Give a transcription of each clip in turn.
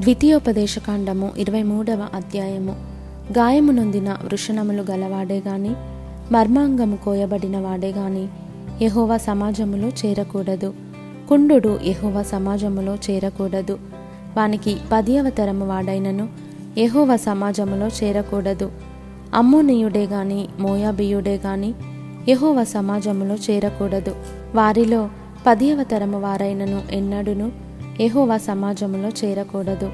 ద్వితీయోపదేశకాండము ఇరవై మూడవ అధ్యాయము. గాయము నొందిన వృషణములు గలవాడే గాని మర్మాంగము కోయబడిన వాడే గాని యహోవా సమాజములో చేరకూడదు. కుండు యహోవా సమాజములో చేరకూడదు. వానికి పదియవ తరము వాడైనను యహోవా సమాజములో చేరకూడదు. అమ్మోనీయుడే గాని మోయాబియుడే గాని యహోవా సమాజములో చేరకూడదు. వారిలో పదియవ తరము వారైనను ఎన్నడును? యహోవా సమాజములో చేరకూడదు.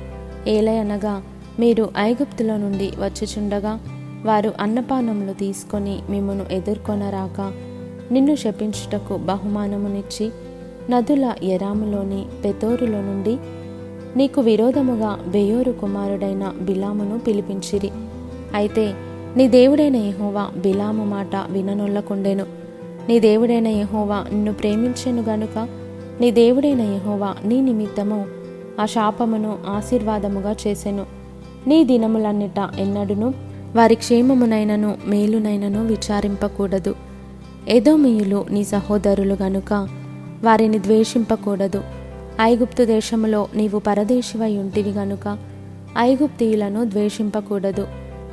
ఏలయనగా మీరు ఐగుప్తులో నుండి వచ్చుచుండగా వారు అన్నపానములు తీసుకొని మిమ్మను ఎదుర్కొనరాక నిన్ను శపించుటకు బహుమానమునిచ్చి నదుల ఎరాములోని పెతోరులో నుండి నీకు విరోధముగా బెయోరు కుమారుడైన బిలామును పిలిపించిరి. అయితే నీ దేవుడైన యహోవా బిలాము మాట విననొల్లకుండెను. నీ దేవుడైన యహోవా నిన్ను ప్రేమించెను గనుక నీ దేవుడైన యహోవా నీ నిమిత్తము ఆ శాపమును ఆశీర్వాదముగా చేసెను. నీ దినములన్నిట ఎన్నడును వారి క్షేమమునైనను మేలునైనను విచారింపకూడదు. ఏదోమీయులు నీ సహోదరులు గనుక వారిని ద్వేషింపకూడదు. ఐగుప్తు దేశములో నీవు పరదేశివై ఉంటివి గనుక ఐగుప్తీయులను ద్వేషింపకూడదు.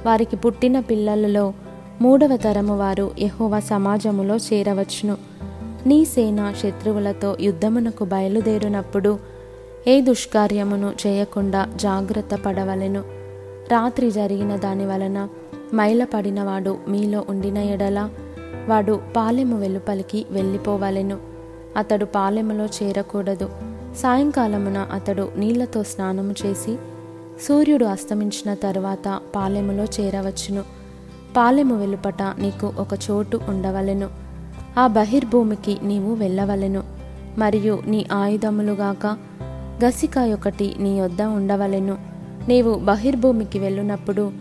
వారికి పుట్టిన పిల్లలలో మూడవ తరము వారు యహోవ సమాజములో చేరవచ్చును. నీ సేన శత్రువులతో యుద్ధమునకు బయలుదేరినప్పుడు ఏ దుష్కార్యమును చేయకుండా జాగ్రత్త పడవలెను. రాత్రి జరిగిన దాని వలన మైలపడినవాడు మీలో ఉండిన ఎడల వాడు పాలెము వెలుపలికి వెళ్ళిపోవలెను. అతడు పాలెములో చేరకూడదు. సాయంకాలమున అతడు నీళ్ళతో స్నానము చేసి సూర్యుడు అస్తమించిన తరువాత పాలెములో చేరవచ్చును. పాలెము వెలుపట నీకు ఒక చోటు ఉండవలెను. ఆ బహిర్భూమికి నీవు వెళ్ళవలెను. మరియు నీ ఆయుధములుగాక గసికాయొకటి నీ వద్ద ఉండవలెను. నీవు బహిర్భూమికి వెళ్ళునప్పుడు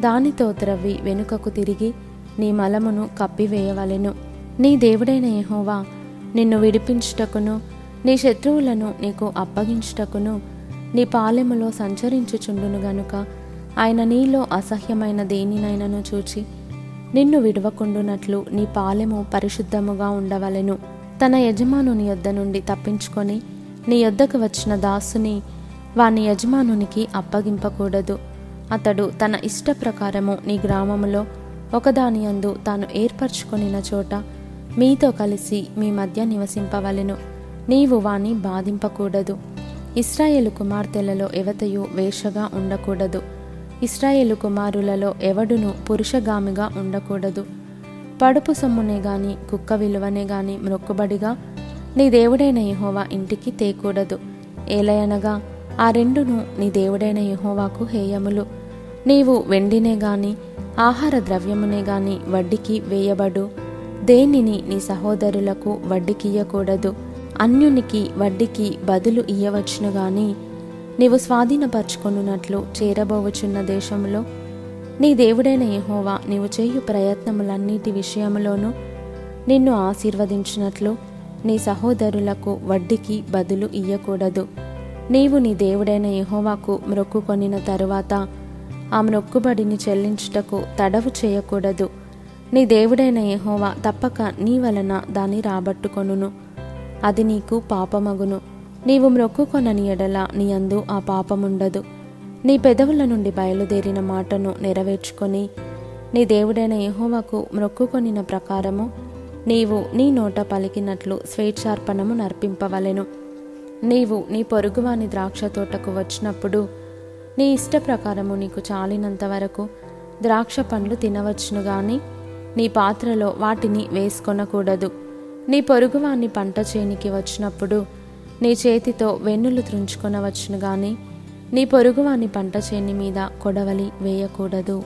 దానితో త్రవ్వి వెనుకకు తిరిగి నీ మలమును కప్పివేయవలెను. నీ దేవుడైన యహోవా నిన్ను విడిపించుటకును నీ శత్రువులను నీకు అప్పగించుటకును నీ పాలెములో సంచరించుచుండును గనుక ఆయన నీలో అసహ్యమైన దేనినైనను చూచి నిన్ను విడవకుండునట్లు నీ పాలెము పరిశుద్ధముగా ఉండవలెను. తన యజమానుని యొద్ద నుండి తప్పించుకొని నీ యొద్దకు వచ్చిన దాసుని వాని యజమానునికి అప్పగింపకూడదు. అతడు తన ఇష్ట ప్రకారము నీ గ్రామములో ఒకదాని అందు తాను ఏర్పరచుకొనిన చోట మీతో కలిసి మీ మధ్య నివసింపవలెను. నీవు వాని బాధింపకూడదు. ఇస్రాయేలు కుమార్తెలలో ఎవతయు వేషగా ఉండకూడదు. ఇస్రాయేలు కుమారులలో ఎవడును పురుషగామిగా ఉండకూడదు. పడుపు సొమ్మునే గాని కుక్క విలువనే గాని మ్రొక్కుబడిగా నీ దేవుడైన యహోవా ఇంటికి తేకూడదు. ఏలయనగా ఆ రెండును నీ దేవుడైన యహోవాకు హేయములు. నీవు వెండినే గాని ఆహార ద్రవ్యమునే గాని వడ్డీకి వేయబడు. దేనిని నీ సహోదరులకు వడ్డీకియ్యకూడదు అన్యునికి వడ్డీకి బదులు ఇయ్యవచ్చును గాని నీవు స్వాధీనపరచుకొనున్నట్లు చేరబోవచున్న దేశంలో నీ దేవుడైన యహోవా నీవు చేయు ప్రయత్నములన్నిటి విషయంలోనూ నిన్ను ఆశీర్వదించినట్లు నీ సహోదరులకు వడ్డీకి బదులు ఇయ్యకూడదు. నీవు నీ దేవుడైన యహోవాకు మ్రొక్కుకొనిన తరువాత ఆ మ్రొక్కుబడిని చెల్లించుటకు తడవు చేయకూడదు. నీ దేవుడైన యహోవా తప్పక నీ వలన దాన్ని రాబట్టుకొనును. అది నీకు పాపమగును. నీవు మ్రొక్కుకొనని ఎడల నీ అందు ఆ పాపముండదు. నీ పెదవుల నుండి బయలుదేరిన మాటను నెరవేర్చుకొని నీ దేవుడైన యహోవకు మ్రొక్కుకొనిన ప్రకారము నీవు నీ నోట పలికినట్లు స్వేచ్ఛార్పణము నర్పింపవలెను. నీవు నీ పొరుగువాని ద్రాక్ష తోటకు వచ్చినప్పుడు నీ ఇష్ట ప్రకారము నీకు చాలినంత వరకు ద్రాక్ష పండ్లు తినవచ్చును గాని నీ పాత్రలో వాటిని వేసుకొనకూడదు. నీ పొరుగువాని పంట చేనికి వచ్చినప్పుడు నీ చేతితో వెన్నులు త్రుంచుకొనవచ్చును గాని నీ పొరుగువాని పంట చేని మీద కొడవలి వేయకూడదు.